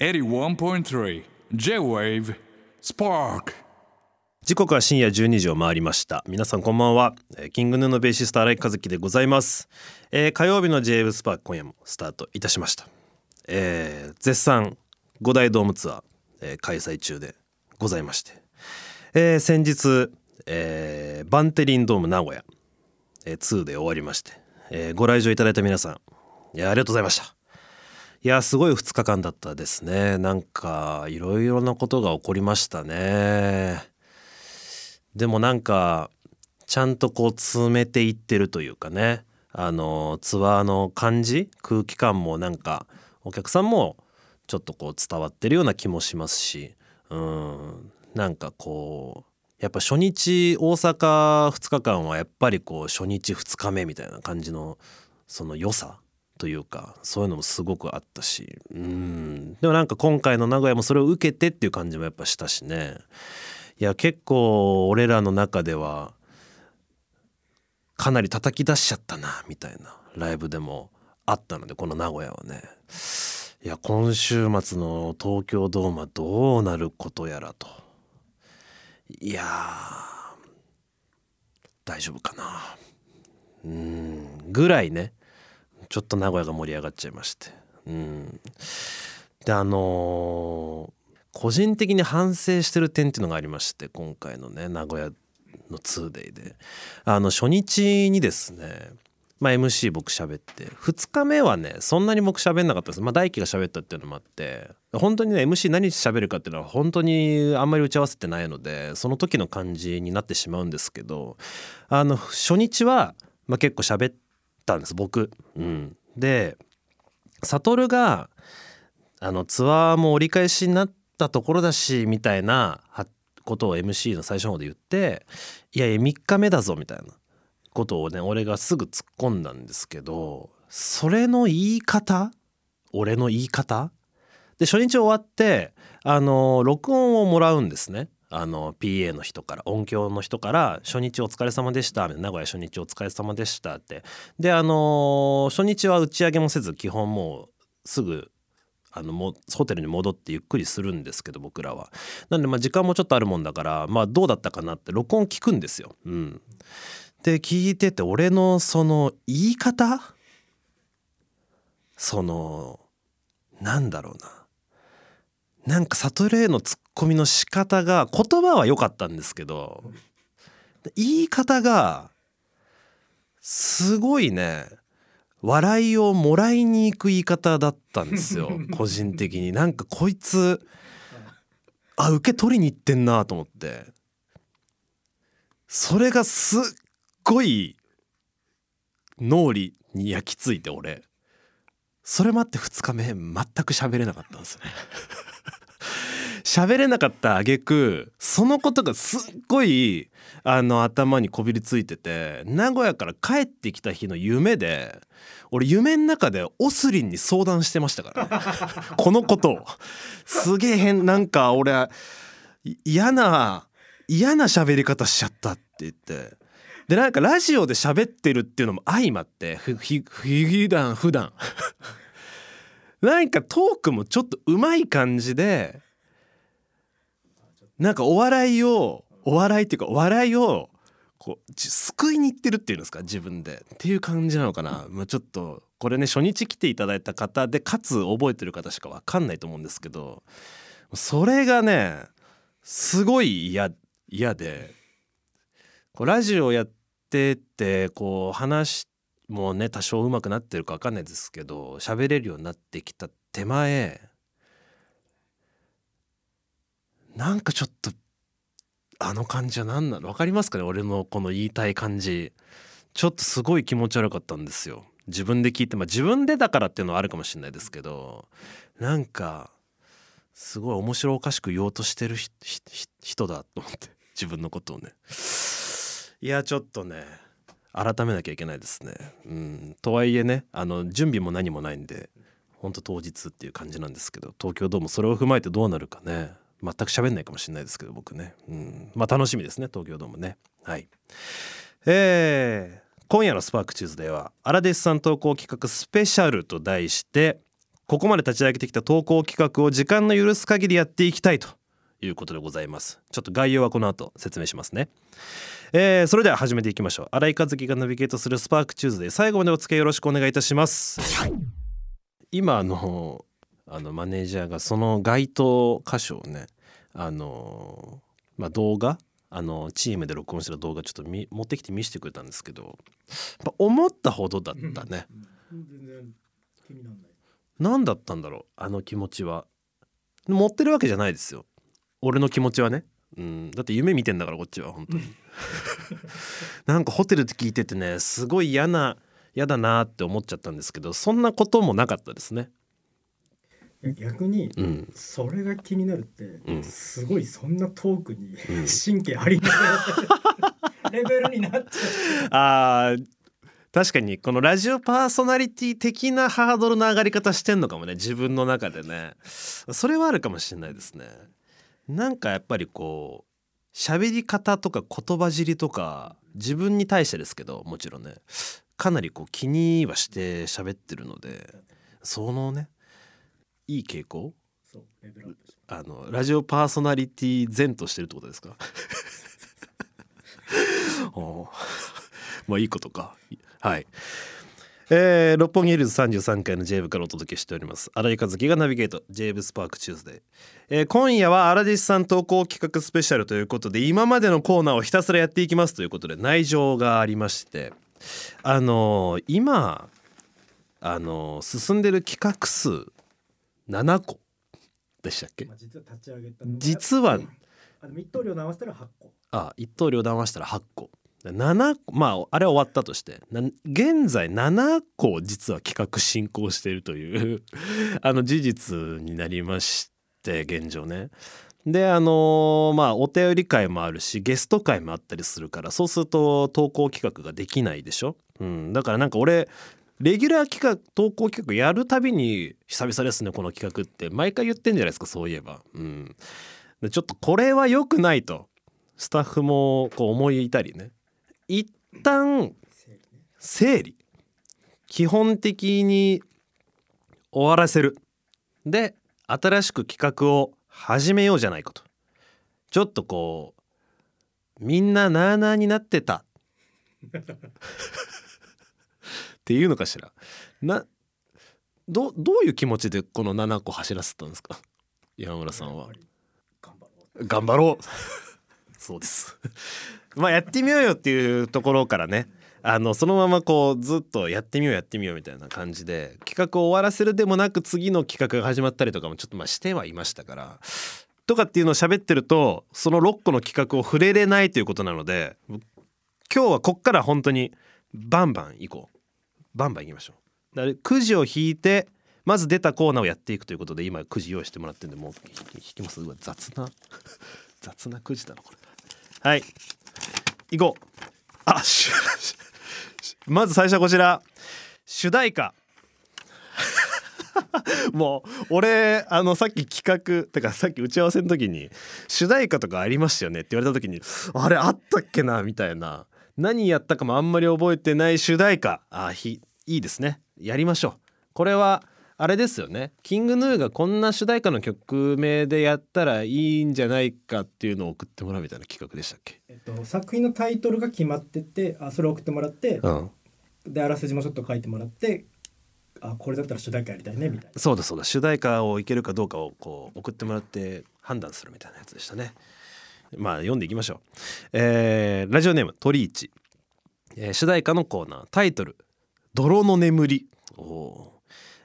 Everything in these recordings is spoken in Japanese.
81.3 J-Wave Spark. 時刻は深夜12時を回りました。皆さんこんばんは。キングヌーのベーシスト新井和樹でございます、えー火曜日の j w スパーク今夜もスタートいたしました、えー絶賛五大ドームツアー、えー開催中でございまして、えー先日、えーバンテリンドーム名古屋、えー2で終わりまして、えーご来場いただいた皆さんいやありがとうございました。いやすごい2日間だったですね。なんかいろいろなことが起こりましたね。でもなんかちゃんとこう詰めていってるというかね。あのツアーの感じ空気感もなんかお客さんもちょっとこう伝わってるような気もしますし。うん。なんかこうやっぱ初日大阪2日間はやっぱりこう初日2日目みたいな感じのその良さ。というかそういうのもすごくあったしうん。でもなんか今回の名古屋もそれを受けてっていう感じもやっぱしたしね。いや結構俺らの中ではかなり叩き出しちゃったなみたいなライブでもあったのでこの名古屋はね。いや今週末の東京ドームはどうなることやらと。いや大丈夫かな。うん。ぐらいねちょっと名古屋が盛り上がっちゃいまして。うん。であのー個人的に反省してる点っていうのがありまして今回のね名古屋の 2day で。あの初日にですねまあ、MC 僕喋って2日目はねそんなに僕喋んなかったです。まあ大輝が喋ったっていうのもあって本当にね MC 何喋るかっていうのは本当にあんまり打ち合わせてないのでその時の感じになってしまうんですけどあの初日は、まあ、結構喋ったんです僕。うん、で悟があのツアーも折り返しになったところだしみたいなはことを MC の最初の方で言っていやいや3日目だぞみたいなことをね俺がすぐ突っ込んだんですけどそれの言い方？俺の言い方？で初日終わってあの録音をもらうんですねあの PA の人から音響の人から「初日お疲れ様でした」名古屋初日お疲れ様でしたってであの初日は打ち上げもせず基本もうすぐあのもホテルに戻ってゆっくりするんですけど僕らは。なんでまあ時間もちょっとあるもんだからまあどうだったかなって録音聞くんですよ。うん、で聞いてて俺のその言い方？そのなんだろうななんか悟へのツッコミの仕方が言葉は良かったんですけど言い方がすごいね笑いをもらいに行く言い方だったんですよ 個人的に。なんかこいつあ受け取りに行ってんなと思って。それがすっごい脳裏に焼き付いて俺。それ待って2日目全く喋れなかったんですね喋れなかった挙句そのことがすっごいあの頭にこびりついてて名古屋から帰ってきた日の夢で俺夢の中でオスリンに相談してましたから。ね このこと。をすげえ変なんか俺い嫌な嫌な喋り方しちゃったって言って。でなんかラジオで喋ってるっていうのも相まってふふ普段普段。なんかトークもちょっとうまい感じでなんかお笑いをお笑いっていうかお笑いをこう救いに行ってるっていうんですか自分で。っていう感じなのかな、まあ、ちょっとこれね初日来ていただいた方でかつ覚えてる方しか分かんないと思うんですけどそれがねすごい嫌嫌でこうラジオやっててこう話もね多少上手くなってるか分かんないですけど喋れるようになってきた手前なんかちょっとあの感じは何なの？分かりますかね？俺のこの言いたい感じ。ちょっとすごい気持ち悪かったんですよ。自分で聞いてまあ自分でだからっていうのはあるかもしれないですけどなんかすごい面白おかしく言おうとしてる人だと思って 自分のことをね。いやちょっとね改めなきゃいけないですね。うん。とはいえねあの準備も何もないんでほんと当日っていう感じなんですけど東京ドームそれを踏まえてどうなるかね。全く喋んないかもしれないですけど僕ね、うん、まあ楽しみですね東京ドームね。はい。えー今夜の SPARK TUESDAY はアラデスさん投稿企画スペシャルと題してここまで立ち上げてきた投稿企画を時間の許す限りやっていきたいということでございます。ちょっと概要はこの後説明しますね。えー、それでは始めていきましょう。新井和樹がナビゲートするスパークチューズで最後までお付き合いよろしくお願いいたします。今あのあのマネージャーがその該当箇所をねあのまあ動画あのチームで録音した動画ちょっとみ持ってきて見せてくれたんですけどやっぱ思ったほどだったね、何だったんだろうあの気持ちは。持ってるわけじゃないですよ。俺の気持ちはね。うん。だって夢見てんだからこっちは本当に。なんかホテルって聞いててねすごい嫌な嫌だなって思っちゃったんですけどそんなこともなかったですね逆にうん。それが気になるって、うん。すごいそんなトークにん。神経張りながらレベルになっちゃう。あー確かにこのラジオパーソナリティ的なハードルの上がり方してんのかもね自分の中でね。それはあるかもしれないですね。なんかやっぱりこう喋り方とか言葉尻とか自分に対してですけどもちろんね。かなりこう気にはして喋ってるのでそのねいい傾向？あのラジオパーソナリティ前としてるってことですか？まあいいことか。はい。えー、六本木ヒルズ33回の J 部からお届けしております。新井和樹がナビゲート。 J-WAVE SPARK TUESDAY、えー今夜は荒弟子さん投稿企画スペシャルということで今までのコーナーをひたすらやっていきますということで内情がありまして。あのー今あのー進んでる企画数7個でしたっけ？まあ、実は立ち上げた実はあの一刀両合わせたら8個。あ一刀両断はしたら8個。7まああれは終わったとしてな現在7個実は企画進行しているという あの事実になりまして現状ね。であのまあお便り会もあるしゲスト会もあったりするからそうすると投稿企画ができないでしょ、うん、だからなんか俺レギュラー企画投稿企画やるたびに久々ですね。この企画って毎回言ってんじゃないですかそういえば。うん、でちょっとこれは良くないと。スタッフもこう思いたりね。一旦整理ね整理。基本的に終わらせる。で新しく企画を始めようじゃないかと。ちょっとこうみんななあなあになってた。っていうのかしら？などどういう気持ちでこの7個走らせたんですか？山村さんは。頑張ろう。そうです。まあやってみようよっていうところからね。あのそのままこうずっとやってみようやってみようみたいな感じで企画を終わらせるでもなく次の企画が始まったりとかもちょっとまあしてはいましたから。とかっていうのを喋ってるとその6個の企画を触れれないということなので今日はこっから本当にバンバン行こうバンバン行きましょう。だからくじを引いてまず出たコーナーをやっていくということで今くじ用意してもらってるんでもう引き引きます。うわ雑な。雑なくじだなこれ。はい。行こう。あししまず最初はこちら。主題歌。もう俺あのさっき企画てかさっき打ち合わせの時に主題歌とかありましたよねって言われた時にあれあったっけなみたいな。何やったかもあんまり覚えてない主題歌。あひいいですね。やりましょう。これはあれですよね。キングヌーがこんな主題歌の曲名でやったらいいんじゃないかっていうのを送ってもらうみたいな企画でしたっけ？えっと、作品のタイトルが決まっててあそれ送ってもらって、うん。であらすじもちょっと書いてもらってあこれだったら主題歌やりたいねみたいな。そうだそうだ。主題歌をいけるかどうかをこう送ってもらって判断するみたいなやつでしたねまあ読んでいきましょう、えーラジオネーム鳥市、えー主題歌のコーナー。タイトル「泥の眠り」お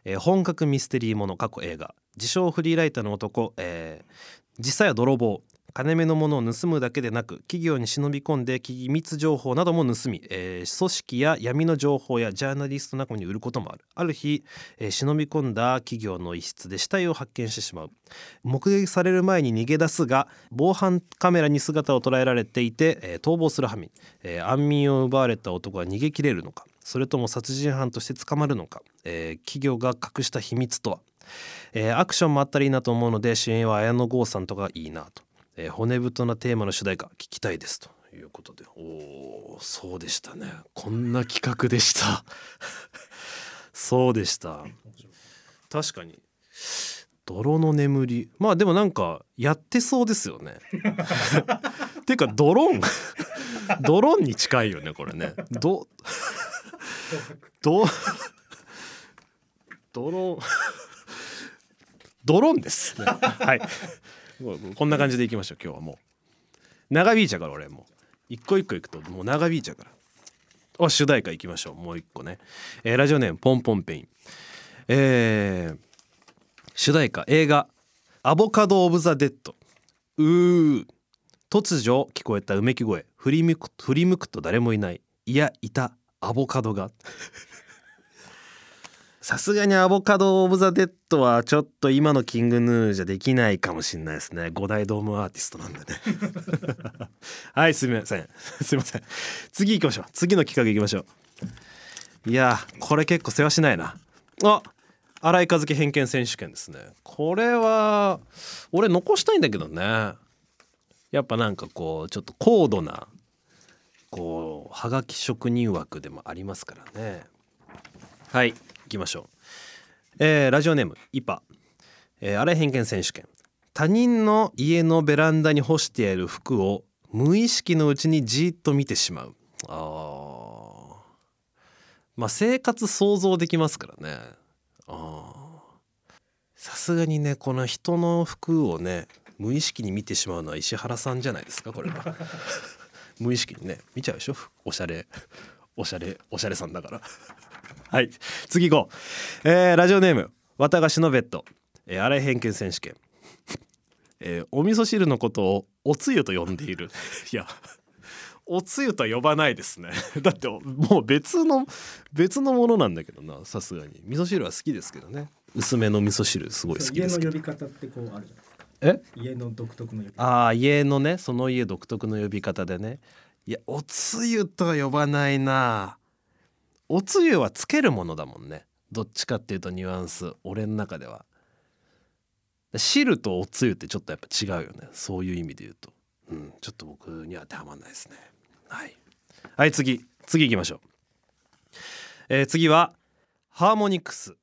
えー本格ミステリーもの過去映画。自称フリーライターの男、えー実際は泥棒。金目のものを盗むだけでなく企業に忍び込んで機密情報なども盗み、えー組織や闇の情報やジャーナリスト仲間に売ることもある。ある日、えー忍び込んだ企業の一室で死体を発見してしまう。目撃される前に逃げ出すが防犯カメラに姿を捉えられていて、えー逃亡するはみ、え安眠を奪われた男は逃げ切れるのかそれとも殺人犯として捕まるのか、え企業が隠した秘密とは、えアクションもあったらいいなと思うので主演は綾野剛さんとかいいなと、えー骨太なテーマの主題歌聞きたいですということで。おーそうでしたね。こんな企画でした。そうでした。確かに。泥の眠り。まあでもなんかやってそうですよね。ていうかドローン。ドローンに近いよねこれね。どどドローン。ドローンです、ね、はいこんな感じでいきましょう今日はもう。長引いちゃうから俺も。う一個一個いくともう長引いちゃうから。お主題歌いきましょうもう一個ね、えーラジオネームポンポンペイン。えー主題歌映画「アボカド・オブ・ザ・デッド」うー。突如聞こえたうめき声。振り向く振り向くと誰もいない。いやいたアボカドが。さすがにアボカド・オブ・ザ・デッドはちょっと今の King Gnu じゃできないかもしれないですね。5大ドームアーティストなんでね。はいすみません。すみません。次行きましょう。次の企画行きましょう。いやこれ結構世話しないな。あ新井和樹偏見選手権ですね。これは俺残したいんだけどね。やっぱなんかこうちょっと高度なこうはがき職人枠でもありますからね。はい。行きましょう。えーラジオネームイパ、えー、新井偏見選手権。他人の家のベランダに干してある服を無意識のうちにじっと見てしまう。あまあ生活想像できますからね。あさすがにねこの人の服をね無意識に見てしまうのは石原さんじゃないですかこれは。無意識にね。見ちゃうでしょ？おしゃれ。おしゃれ。おしゃれさんだから。はい。次行こう、えーラジオネーム綿菓子のベッド、えー、新井偏見選手権。えーお味噌汁のことをおつゆと呼んでいる。いやおつゆとは呼ばないですね。だってもう別の別のものなんだけどなさすがに。味噌汁は好きですけどね。薄めの味噌汁すごい好き家のですけど。呼び方ってこうあるじゃないですか。え？家の独特の呼び方。ああ家のねその家独特の呼び方でね。いやおつゆとは呼ばないなおつゆはつけるものだもんね。どっちかっていうとニュアンス。俺の中では。汁とおつゆってちょっとやっぱ違うよね。そういう意味で言うと。うん。ちょっと僕には当てはまんないですね。はい。はい次。次行きましょう。えー次はハーモニクス。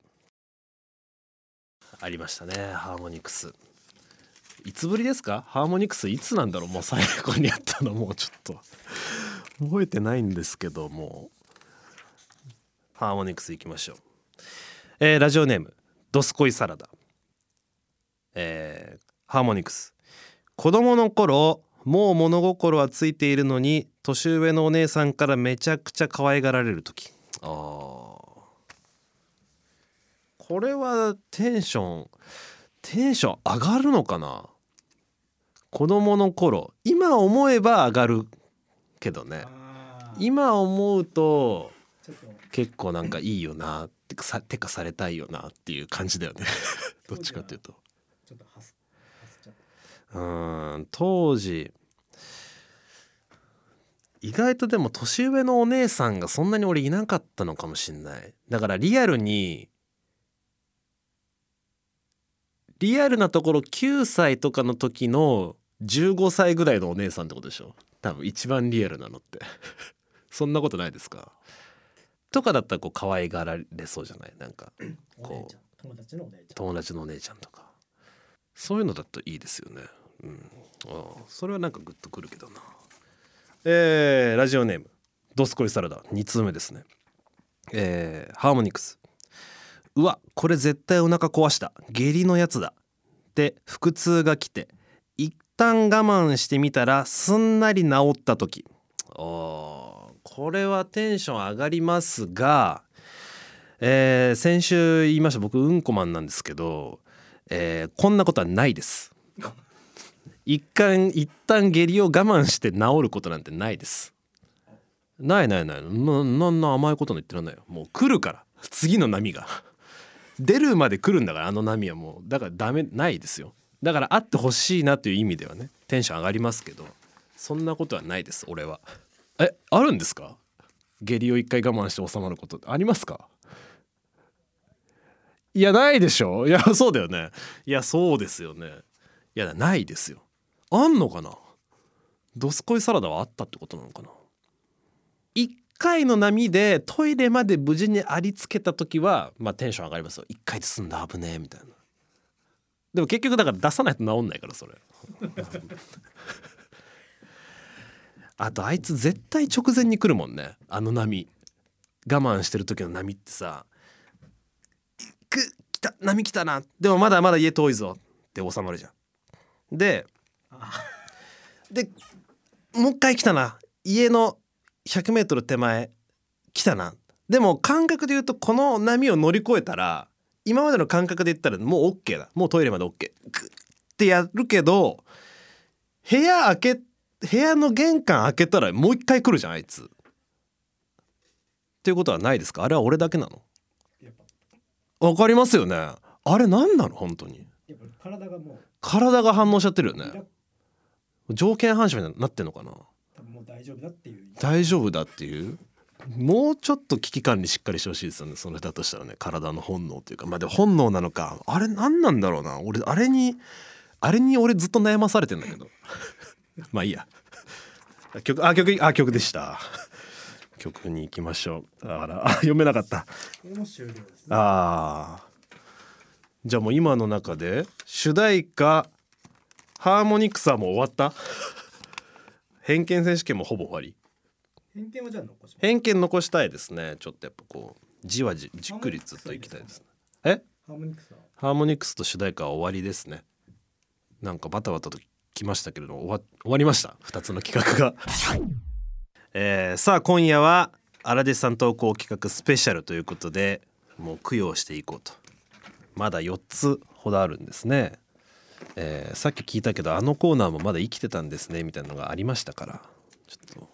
ありましたね。ハーモニクス。いつぶりですか？ハーモニクスいつなんだろう？もう最後にやったのもうちょっと。覚えてないんですけども。ハーモニクスいきましょう、えーラジオネームドスコイサラダ。えーハーモニクス。子供の頃もう物心はついているのに年上のお姉さんからめちゃくちゃ可愛がられる時。あー。これはテンションテンション上がるのかな？子供の頃今思えば上がるけどね。今思うと結構なんかいいよなってかさてかされたいよなっていう感じだよね。どっちかっていうと。ちょん当時意外とでも年上のお姉さんがそんなに俺いなかったのかもしんない。だからリアルにリアルなところ9歳とかの時の15歳ぐらいのお姉さんってことでしょ？多分一番リアルなのって。そんなことないですか？とかだったらこう可愛がられそうじゃない？なんかこう友達のお姉ちゃん。友達のお姉ちゃんとか。そういうのだといいですよね。うん。ああそれはなんかグッとくるけどな。えーラジオネーム。ドスコイサラダ。2通目ですね。えーハーモニクス。うわこれ絶対お腹壊した。下痢のやつだ。で腹痛が来て。一旦我慢してみたらすんなり治った時。あーこれはテンション上がりますがえー先週言いました僕うんこマンなんですけど、えーこんなことはないです。一旦一旦下痢を我慢して治ることなんてないです。ないないない。ななな甘いことの言ってらんないよ。もう来るから。次の波が。出るまで来るんだからあの波はもう。だからダメないですよ。だからあってほしいなという意味ではねテンション上がりますけどそんなことはないです俺は。えあるんですか？下痢を一回我慢して収まることって。ありますか？いやないでしょ。いやそうだよね。いやそうですよね。いやないですよ。あんのかな？ドスコイサラダはあったってことなのかな？一回の波でトイレまで無事にありつけた時はまあテンション上がりますよ。1回で済んだ危ねえみたいな。でも結局だから出さないと治んないからそれ。あとあいつ絶対直前に来るもんね。あの波。我慢してる時の波ってさ「く来た波来たな。でもまだまだ家遠いぞ」って収まるじゃん。ででもう一回来たな。家の 100m 手前来たな。でも感覚で言うとこの波を乗り越えたら今までの感覚で言ったらもう OK だ。もうトイレまで OK グッってやるけど部屋開け部屋の玄関開けたらもう一回来るじゃんあいつ。っていうことはないですか？あれは俺だけなの？わかりますよね。あれ何なの？本当に。体がも体が反応しちゃってるよね。条件反射になってんのかな？大丈夫だっていう。大丈夫だっていう？もうちょっと危機管理しっかりしてほしいですよねそれだとしたらね。体の本能というか。まあでも本能なのか。あれ何なんだろうな。俺あれにあれに俺ずっと悩まされてんだけど まあいいや。曲あ曲あ曲でした。曲に行きましょう。あらあ読めなかった。ね。あー。じゃあもう今の中で主題歌ハーモニクサーも終わった？偏見選手権もほぼ終わり。偏見はじゃあ残し偏見残したいですね。ちょっとやっぱこうじわじじっくりずっといきたいですね。えハーモニクスは？ハーモニクスと主題歌は終わりですね。なんかバタバタときましたけれども終わ終わりました？2つの企画が、えーさあ今夜は荒弟さん投稿企画スペシャルということでもう供養していこうと。まだ4つほどあるんですね、えーさっき聞いたけどあのコーナーもまだ生きてたんですねみたいなのがありましたから。ちょっと。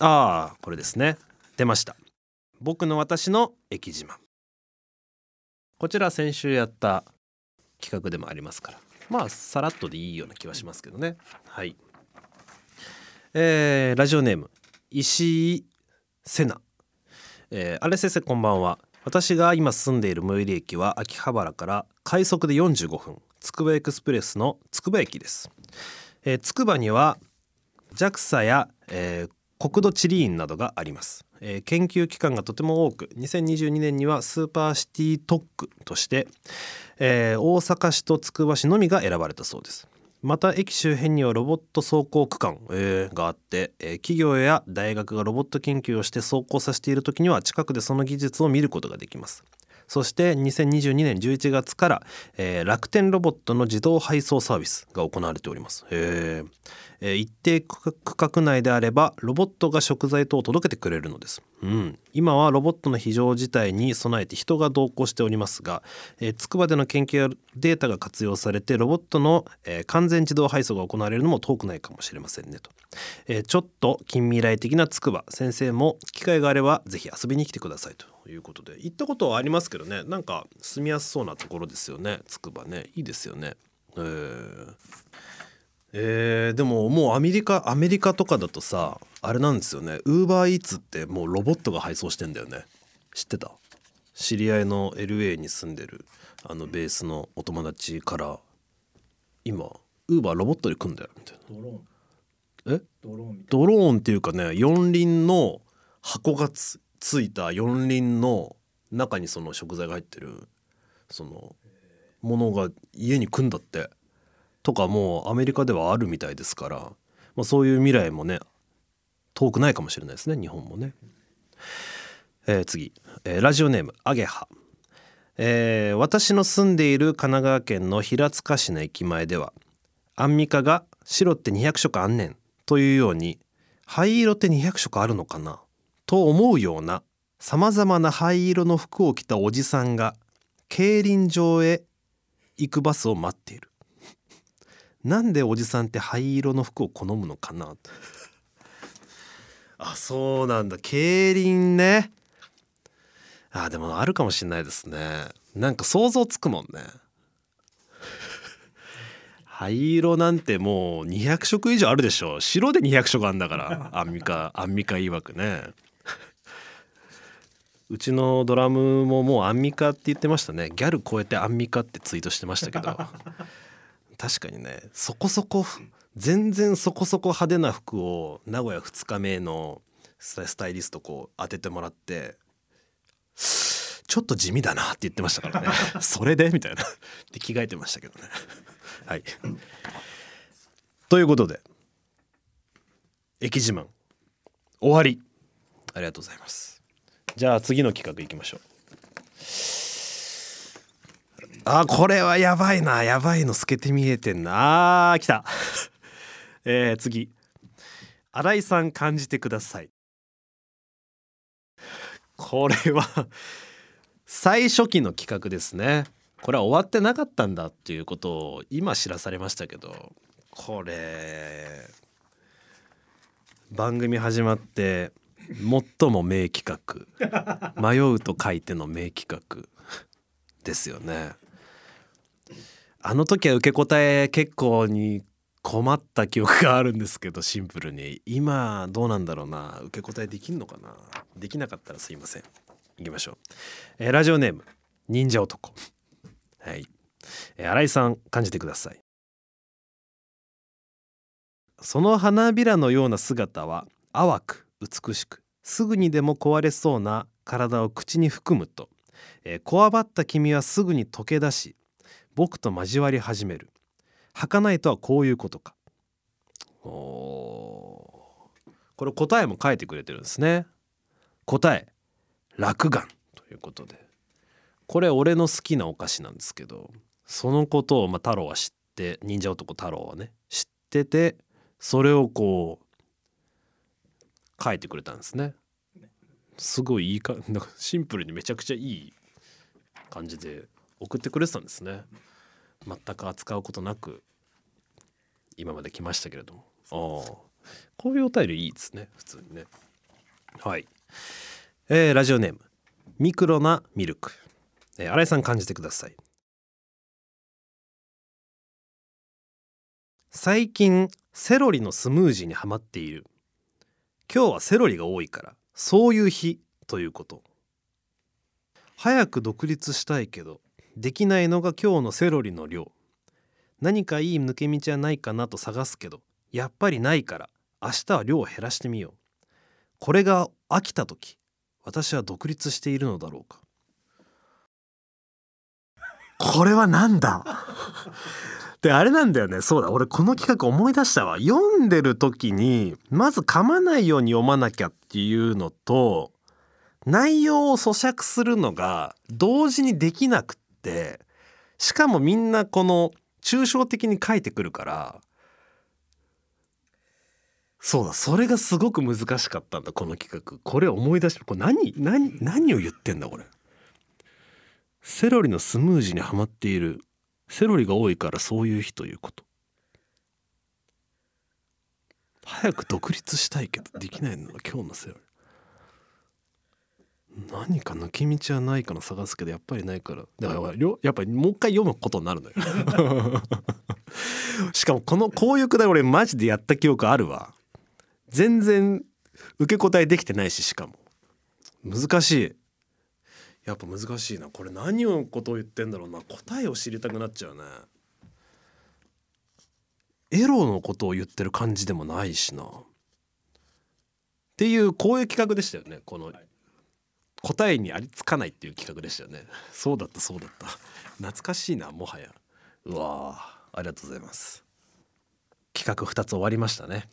ああこれですね。出ました。僕の私の駅自慢。こちら先週やった企画でもありますから。まあさらっとでいいような気はしますけどね。はい。えーラジオネーム石井瀬名えー、新井先生こんばんは。私が今住んでいる最寄り駅は秋葉原から快速で45分つくばエクスプレスのつくば駅です。えーつくばには JAXA や、えー国土地理院などがあります、えー研究機関がとても多く2022年にはスーパーシティ特区として、えー大阪市とつくば市のみが選ばれたそうです。また駅周辺にはロボット走行区間、えーがあって、えー企業や大学がロボット研究をして走行させている時には近くでその技術を見ることができます。そして2022年11月から、えー楽天ロボットの自動配送サービスが行われております。へえー一定区画内であればロボットが食材等を届けてくれるのです、うん、今はロボットの非常事態に備えて人が同行しておりますが、えー、筑波での研究やデータが活用されてロボットの、えー完全自動配送が行われるのも遠くないかもしれませんねと、えーちょっと近未来的な筑波先生も機会があればぜひ遊びに来てくださいと。いうことで行ったことはありますけどね。なんか住みやすそうなところですよね。筑波ね。いいですよね。えー。えーでももうアメリカアメリカとかだとさあれなんですよね。ウーバーイーツってもうロボットが配送してんだよね。知ってた？知り合いの LA に住んでるあのベースのお友達から今ウーバーロボットで来んだよみたいドローン。なえ？ドローンみたいドローンっていうかね四輪の箱がつついた四輪の中にその食材が入ってるそのものが家に来んだって。とかもうアメリカではあるみたいですから、まあ、そういう未来もね遠くないかもしれないですね日本もね。えー次、えーラジオネームアゲハ、えー私の住んでいる神奈川県の平塚市の駅前ではアンミカが白って200色あんねんというように灰色って200色あるのかなと思うようなさまざまな灰色の服を着たおじさんが競輪場へ行くバスを待っている。なんでおじさんって灰色の服を好むのかな？あそうなんだ。競輪ね。あでもあるかもしれないですね。なんか想像つくもんね。灰色なんてもう200色以上あるでしょ。白で200色あんだからアンミカアンミカ曰くね。うちのドラムももうアンミカって言ってましたね。ギャル超えてアンミカってツイートしてましたけど。確かにね。そこそこ全然そこそこ派手な服を名古屋2日目のスタイリストこう当ててもらってちょっと地味だなって言ってましたからね。それでみたいな。で着替えてましたけどね。はい。ということで駅自慢終わり。ありがとうございますじゃあ次の企画いきましょう。あこれはやばいな。やばいの透けて見えてんな。あー来た。えー、次。新井さん感じてください。これは最初期の企画ですね。これは終わってなかったんだっていうことを今知らされましたけどこれ番組始まって最も名企画「迷う」と書いての名企画。ですよね。あの時は受け答え結構に困った記憶があるんですけどシンプルに。今どうなんだろうな。受け答えできんのかな。できなかったらすいません。いきましょう、えー、ラジオネーム。忍者男。はい、えー、新井さん感じてください。その花びらのような姿は淡く美しくすぐにでも壊れそうな体を口に含むと、えー、こわばった君はすぐに溶け出し僕と交わり始める。儚いとはこういうことか。おこれ答えも書いてくれてるんですね。答え落眼ということで。これ俺の好きなお菓子なんですけどそのことを、まあ、太郎は知って忍者男太郎はね知っててそれをこう書いてくれたんですね。すごいいいかなんかシンプルにめちゃくちゃいい感じで送ってくれてたんですね。全く扱うことなく今まで来ましたけれども。ああ。こういうお便りいいですね普通にね。はい。えー、ラジオネーム。ミクロなミルク、えー、新井さん感じてください。最近セロリのスムージーにはまっている今日はセロリが多いからそういう日ということ。早く独立したいけどできないのが今日のセロリの量。何かいい抜け道はないかなと探すけどやっぱりないから明日は量を減らしてみよう。これが飽きた時私は独立しているのだろうか。これはなんだ？であれなんだよね。そうだ。俺この企画思い出したわ。読んでる時にまず噛まないように読まなきゃっていうのと内容を咀嚼するのが同時にできなくってしかもみんなこの抽象的に書いてくるからそうだ。それがすごく難しかったんだこの企画。これ思い出してこれ何何何を言ってんだこれ。セロリのスムージーにはまっているセロリが多いからそういう日ということ。早く独立したいけどできないのが今日のセロリ。何か抜け道はないかの探すけどやっぱりないから。だからやっぱりもう一回読むことになるのよ。しかもこのこういうくだり俺マジでやった記憶あるわ。全然受け答えできてないししかも。難しい。やっぱ難しいな。これ何のことを言ってんだろうな。答えを知りたくなっちゃうね。エロのことを言ってる感じでもないしな。っていうこういう企画でしたよね。この答えにありつかないっていう企画でしたよね。そうだったそうだった。懐かしいなもはや。うわありがとうございます。企画2つ終わりましたね。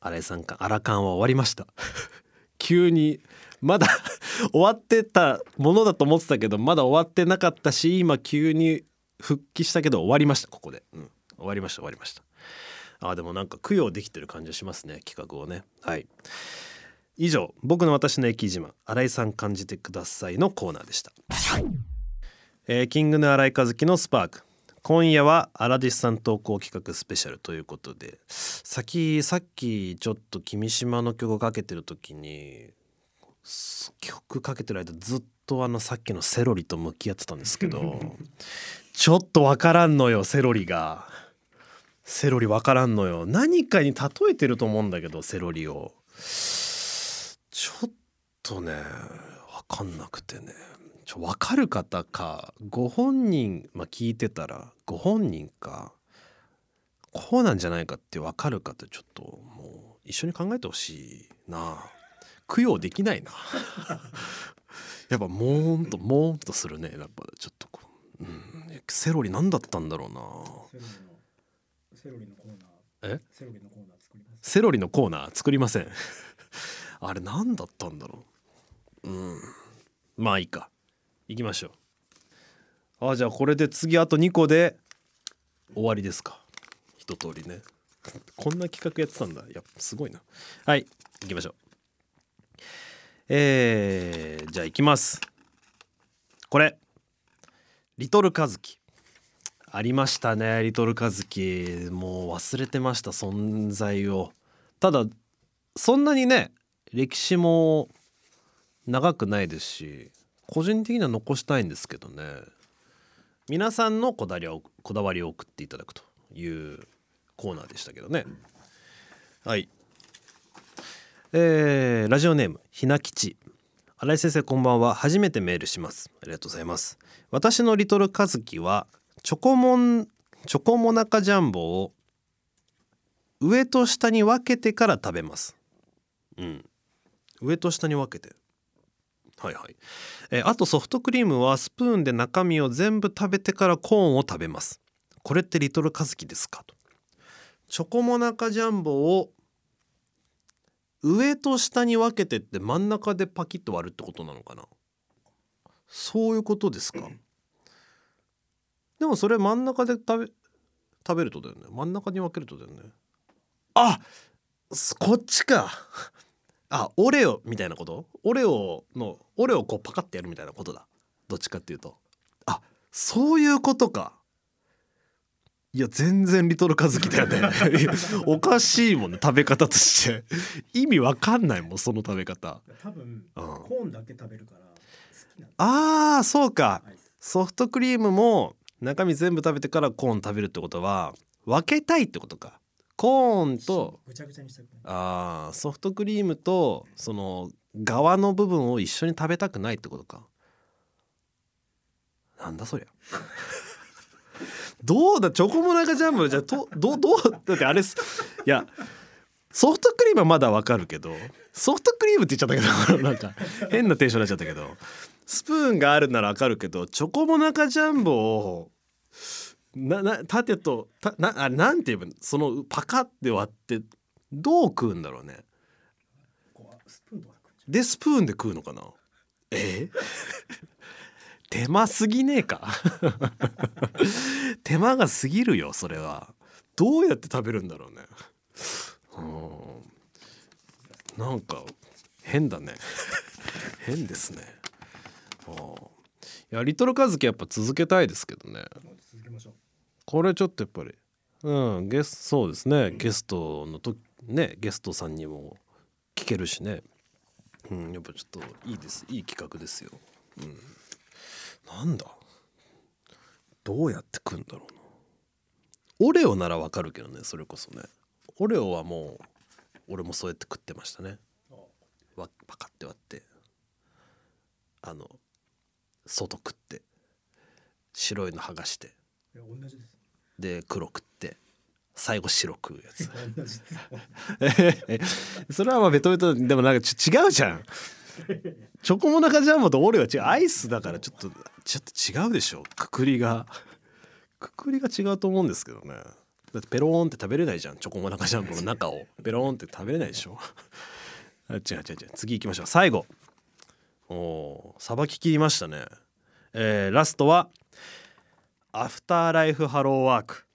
新井さんかアラカンは終わりました。急にまだ 終わってたものだと思ってたけどまだ終わってなかったし今急に復帰したけど終わりましたここで、うん、終わりました終わりました。あでもなんか供養できてる感じがしますね企画をね。はい。以上僕の私の駅自慢新井さん感じてくださいのコーナーでした、えー、キングの新井和樹のスパーク。今夜はアラディスさん投稿企画スペシャルということで先さっきちょっと君島の曲をかけてる時に曲かけてる間ずっとあのさっきのセロリと向き合ってたんですけどちょっとわからんのよセロリが。セロリわからんのよ。何かに例えてると思うんだけどセロリを。ちょっとね分かんなくてね。ちょ分かる方かご本人、まあ、聞いてたらご本人かこうなんじゃないかって分かるかってちょっともう一緒に考えてほしいな。供養できないな。やっぱもーんともーんとするね。やっぱちょっとこう、うん、セロリ何だったんだろうな。セロリのコーナー。え？セロリのコーナー作ります。セロリのコーナー作りません。あれ何だったんだろう。うん。まあいいか。行きましょう。あじゃあこれで次あと2個で終わりですか。一通りね。こんな企画やってたんだ。いやすごいな。はい行きましょうえー、じゃあ行きます。これリトルカズキ。ありましたねリトルカズキ。もう忘れてました存在を。ただそんなにね歴史も長くないですし個人的には残したいんですけどね。皆さんのこだわりをこだわりを送っていただくというコーナーでしたけどね。はい。えーラジオネームひなきち。新井先生こんばんは。初めてメールします。ありがとうございます。私のリトルカズキはチョコモンチョコモナカジャンボを上と下に分けてから食べます。うん。上と下に分けて。はいはい、えーあとソフトクリームはスプーンで中身を全部食べてからコーンを食べます。これってリトルカズキですか？と。チョコモナカジャンボを上と下に分けてって真ん中でパキッと割るってことなのかな？そういうことですか？でもそれ真ん中で食べ食べるとだよね。真ん中に分けるとだよね。あすこっちか。あオレオみたいなこと？オレオのオレオをこうパカッてやるみたいなことだ。どっちかっていうと。あそういうことかいや全然リトルカズキだよね。おかしいもんね食べ方として。意味わかんないもんその食べ方。多分うん。コーンだけ食べるから好きなのあーそうか。ソフトクリームも中身全部食べてからコーン食べるってことは分けたいってことか。コーンとぐちゃぐちゃにしたくない。あーソフトクリームとその側の部分を一緒に食べたくないってことか。なんだそりゃどうだチョコモナカジャンボ。じゃあとどうどうだってあれす。いやソフトクリームはまだわかるけどソフトクリームって言っちゃったけど なんか変なテンションになっちゃったけどスプーンがあるならわかるけどチョコモナカジャンボをなな縦とたなあれなんて言えばそのパカって割ってどう食うんだろうね。でスプーンで食うのかな？え？手間すぎねえか。手間が過ぎるよそれは。どうやって食べるんだろうね。うん。なんか変だね。変ですね。いやリトルカズキやっぱ続けたいですけどね。これちょっとやっぱりうんゲスそうですね。ゲストのとねゲストさんにも聞けるしね。うんやっぱちょっといいです。いい企画ですよ。うんなんだ？どうやって食うんだろうな？オレオならわかるけどねそれこそね。オレオはもう俺もそうやって食ってましたね。わパカって割って。あの外食って。白いの剥がして。で黒食って。最後白食うやつ。それはまあベトベトでもなんかち違うじゃん チョコモナカジャンボとオレは違うアイスだからちょっとちょっと違うでしょくくりが。くくりが違うと思うんですけどね。だってペローンって食べれないじゃんチョコモナカジャンボの中を。ペローンって食べれないでしょ。違う違う違う。次行きましょう。最後。おさばききりましたね。えーラストはアフターライフハローワーク。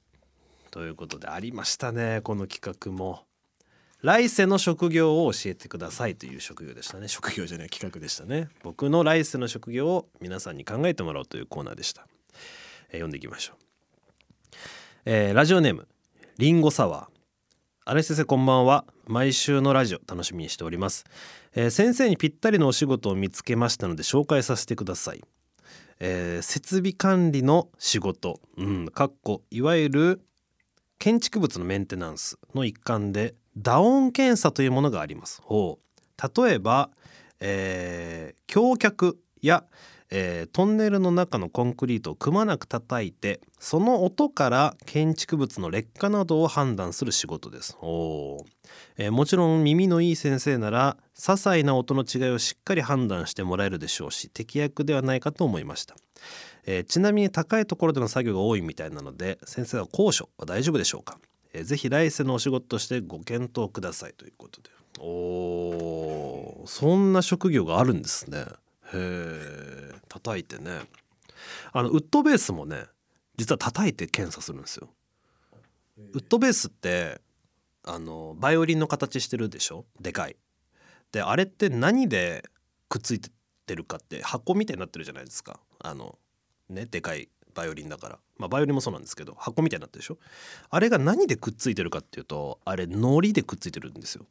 ということでありましたねこの企画も。来世の職業を教えてくださいという職業でしたね。職業じゃない企画でしたね。僕の来世の職業を皆さんに考えてもらおうというコーナーでした、えー読んでいきましょう、えーラジオネームリンゴサワー。新井先生こんばんは。毎週のラジオ楽しみにしております、えー先生にぴったりのお仕事を見つけましたので紹介させてください、えー設備管理の仕事。うんかっこいわゆる建築物のメンテナンスの一環で打音検査というものがあります。ほう。例えば、えー橋脚や、えートンネルの中のコンクリートをくまなく叩いてその音から建築物の劣化などを判断する仕事です。おー、えーもちろん耳のいい先生なら些細な音の違いをしっかり判断してもらえるでしょうし適役ではないかと思いました、えーちなみに高いところでの作業が多いみたいなので先生は高所は大丈夫でしょうか、えーぜひ来世のお仕事としてご検討くださいということで。おーそんな職業があるんですね。へえ叩いてね。あのウッドベースもね実は叩いて検査するんですよ。ウッドベースってあのバイオリンの形してるでしょ？でかい。であれって何でくっついてるかって箱みたいになってるじゃないですか。あのねでかいバイオリンだからまあバイオリンもそうなんですけど箱みたいになってるでしょ？あれが何でくっついてるかっていうとあれ糊でくっついてるんですよ。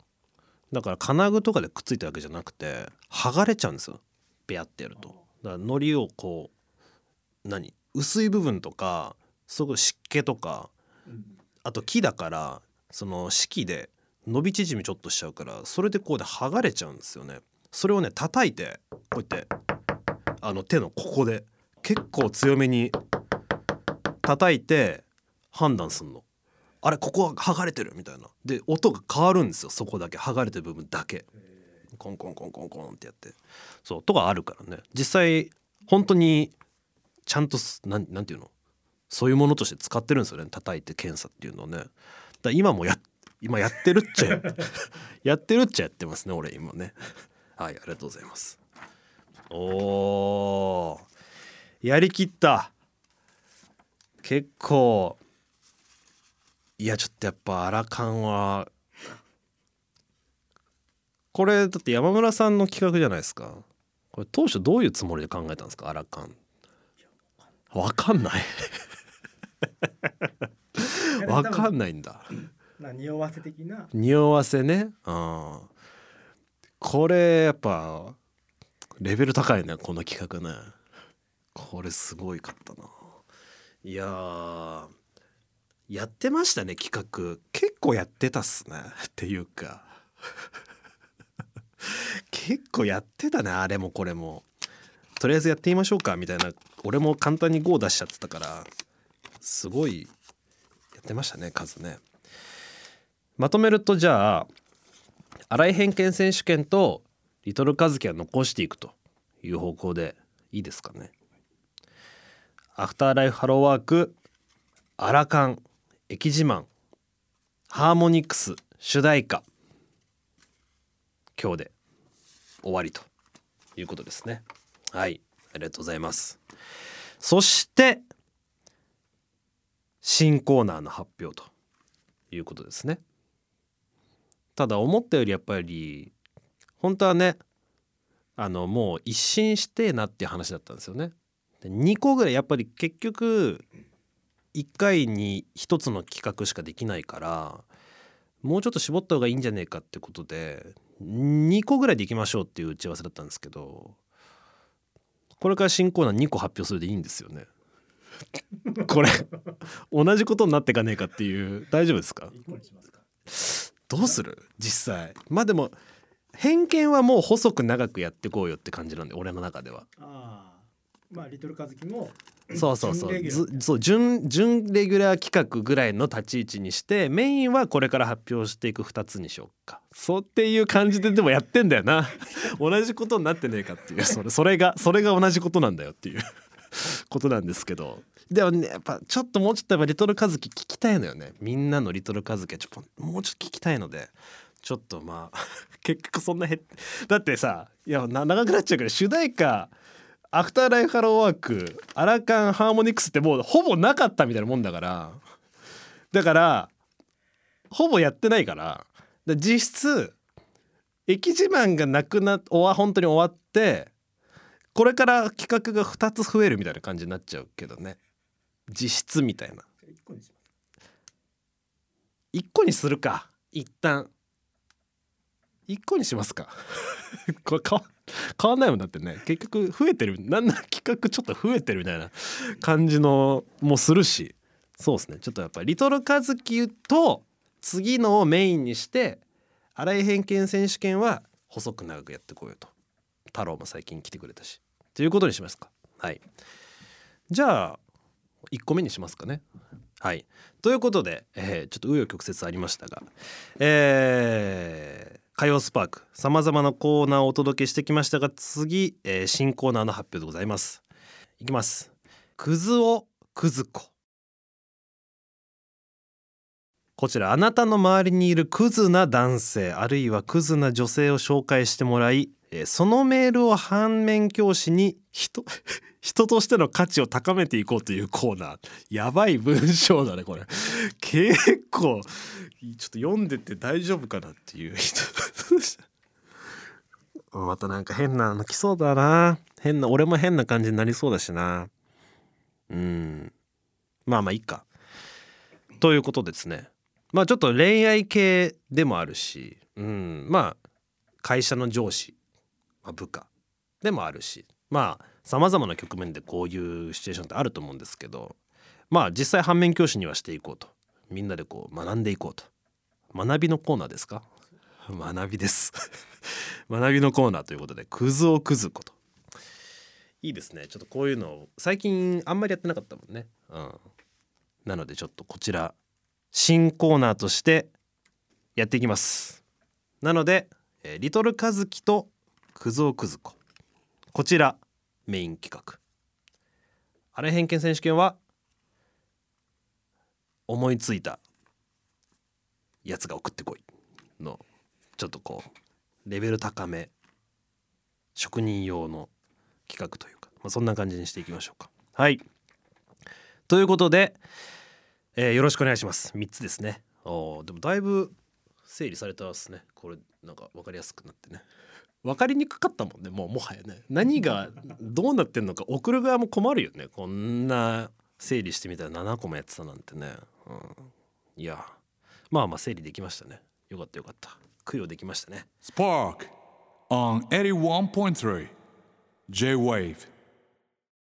だから金具とかでくっついたわけじゃなくて剥がれちゃうんですよ。ベアってやると。だから糊をこう何？薄い部分とかすごい湿気とかあと木だからその敷で伸び縮みちょっとしちゃうからそれでこうで剥がれちゃうんですよね。それをね叩いてこうやってあの手のここで結構強めに叩いて判断すんの。あれここは剥がれてるみたいな。で音が変わるんですよ。そこだけ。剥がれてる部分だけ。コンコンコンコンコンってやって。そうとかあるからね。実際本当にちゃんとすなんなんていうの？そういうものとして使ってるんですよね。叩いて検査っていうのをね。だ今もや今やってるっちゃ やってるっちゃやってますね俺今ね。はいありがとうございます。おー。やりきった。結構いやちょっとやっぱアラカンはこれだって山村さんの企画じゃないですか。これ当初どういうつもりで考えたんですか？アラカン。わかんない。わかんないんだ。な匂わせ的な。匂わせね。うん。これやっぱレベル高いねこの企画ね。これすごいかったないややってましたね企画。結構やってたっすねっていうか。結構やってたねあれもこれも。とりあえずやってみましょうかみたいな。俺も簡単に GO 出しちゃってたから。すごいやってましたね数ね。まとめるとじゃあ新井偏見選手権とリトルカズキは残していくという方向でいいですかね。アフターライフハローワークアラカン駅自慢ハーモニクス主題歌今日で終わりということですね。はい。ありがとうございます。そして新コーナーの発表ということですね。ただ思ったよりやっぱり本当はねあのもう一新してなっていう話だったんですよね。で2個ぐらいやっぱり結局1回に1つの企画しかできないからもうちょっと絞った方がいいんじゃねえかってことで2個ぐらいでいきましょうっていう打ち合わせだったんですけどこれから新コーナー2個発表するでいいんですよね。これ同じことになっていかねえかっていう大丈夫ですか？どうする？実際。まあでも偏見はもう細く長くやってこうよって感じなんで俺の中ではまあリトルカズキもそうそうそう。そう準準レギュラー企画ぐらいの立ち位置にしてメインはこれから発表していく2つにしようか。そうっていう感じででもやってんだよな。同じことになってねえかっていう。それそれがそれが同じことなんだよっていう。ことなんですけど。でもねやっぱちょっともうちょっとやっぱリトルカズキ聞きたいのよね。みんなのリトルカズキはちょっともうちょっと聞きたいので。ちょっとまあ 結局そんなへだってさいやな長くなっちゃうけど主題歌アフターライフハローワークアラカンハーモニクスってもうほぼなかったみたいなもんだから。だからほぼやってないから。だ実質駅自慢がなくなおわ本当に終わってこれから企画が2つ増えるみたいな感じになっちゃうけどね。実質みたいな。一個にします。1個にするか。一旦1個にしますか？これ変わんないもんだってね。結局増えてるなんなら企画ちょっと増えてるみたいな感じのもするし。そうですね。ちょっとやっぱりリトルカズキと次のをメインにして新井偏見選手権は細く長くやってこようと。太郎も最近来てくれたし。ということにしますか。はい。じゃあ1個目にしますかね。はい。ということで、えーちょっと紆余曲折ありましたがえー火曜スパークさまざまなコーナーをお届けしてきましたが次、えー新コーナーの発表でございます。いきます。クズをクズコこちらあなたの周りにいるクズな男性あるいはクズな女性を紹介してもらいえそのメールを反面教師に人 人としての価値を高めていこうというコーナー。やばい文章だねこれ。結構ちょっと読んでて大丈夫かなっていう人 またなんか変なの来そうだな。変な俺も変な感じになりそうだしな。うん。まあまあいいか。ということですね。まあちょっと恋愛系でもあるし。うん。まあ会社の上司、まあ、部下でもあるしまあさまざまな局面でこういうシチュエーションってあると思うんですけどまあ実際反面教師にはしていこうと。みんなでこう学んでいこうと。学びのコーナーですか？学びです。学びのコーナーということでクズをクズこと。いいですね。ちょっとこういうのを最近あんまりやってなかったもんね。うん。なのでちょっとこちら新コーナーとしてやっていきます。なので、えーリトルカズキとクズオクズコこちらメイン企画。あれ偏見選手権は思いついたやつが送ってこい。のちょっとこうレベル高め職人用の企画というか、まあ、そんな感じにしていきましょうか。はい。ということで、えーよろしくお願いします。3つですね。おーでもだいぶ整理されたっすね。これなんか分かりやすくなってね。分かりにくかったもんねもうもはやね。何がどうなってんのか送る側も困るよね。こんな整理してみたら7個もやってたなんてね、うん、いや。まあまあ整理できましたね。よかったよかった。供養できましたね。Spark on 81.3 J Wave.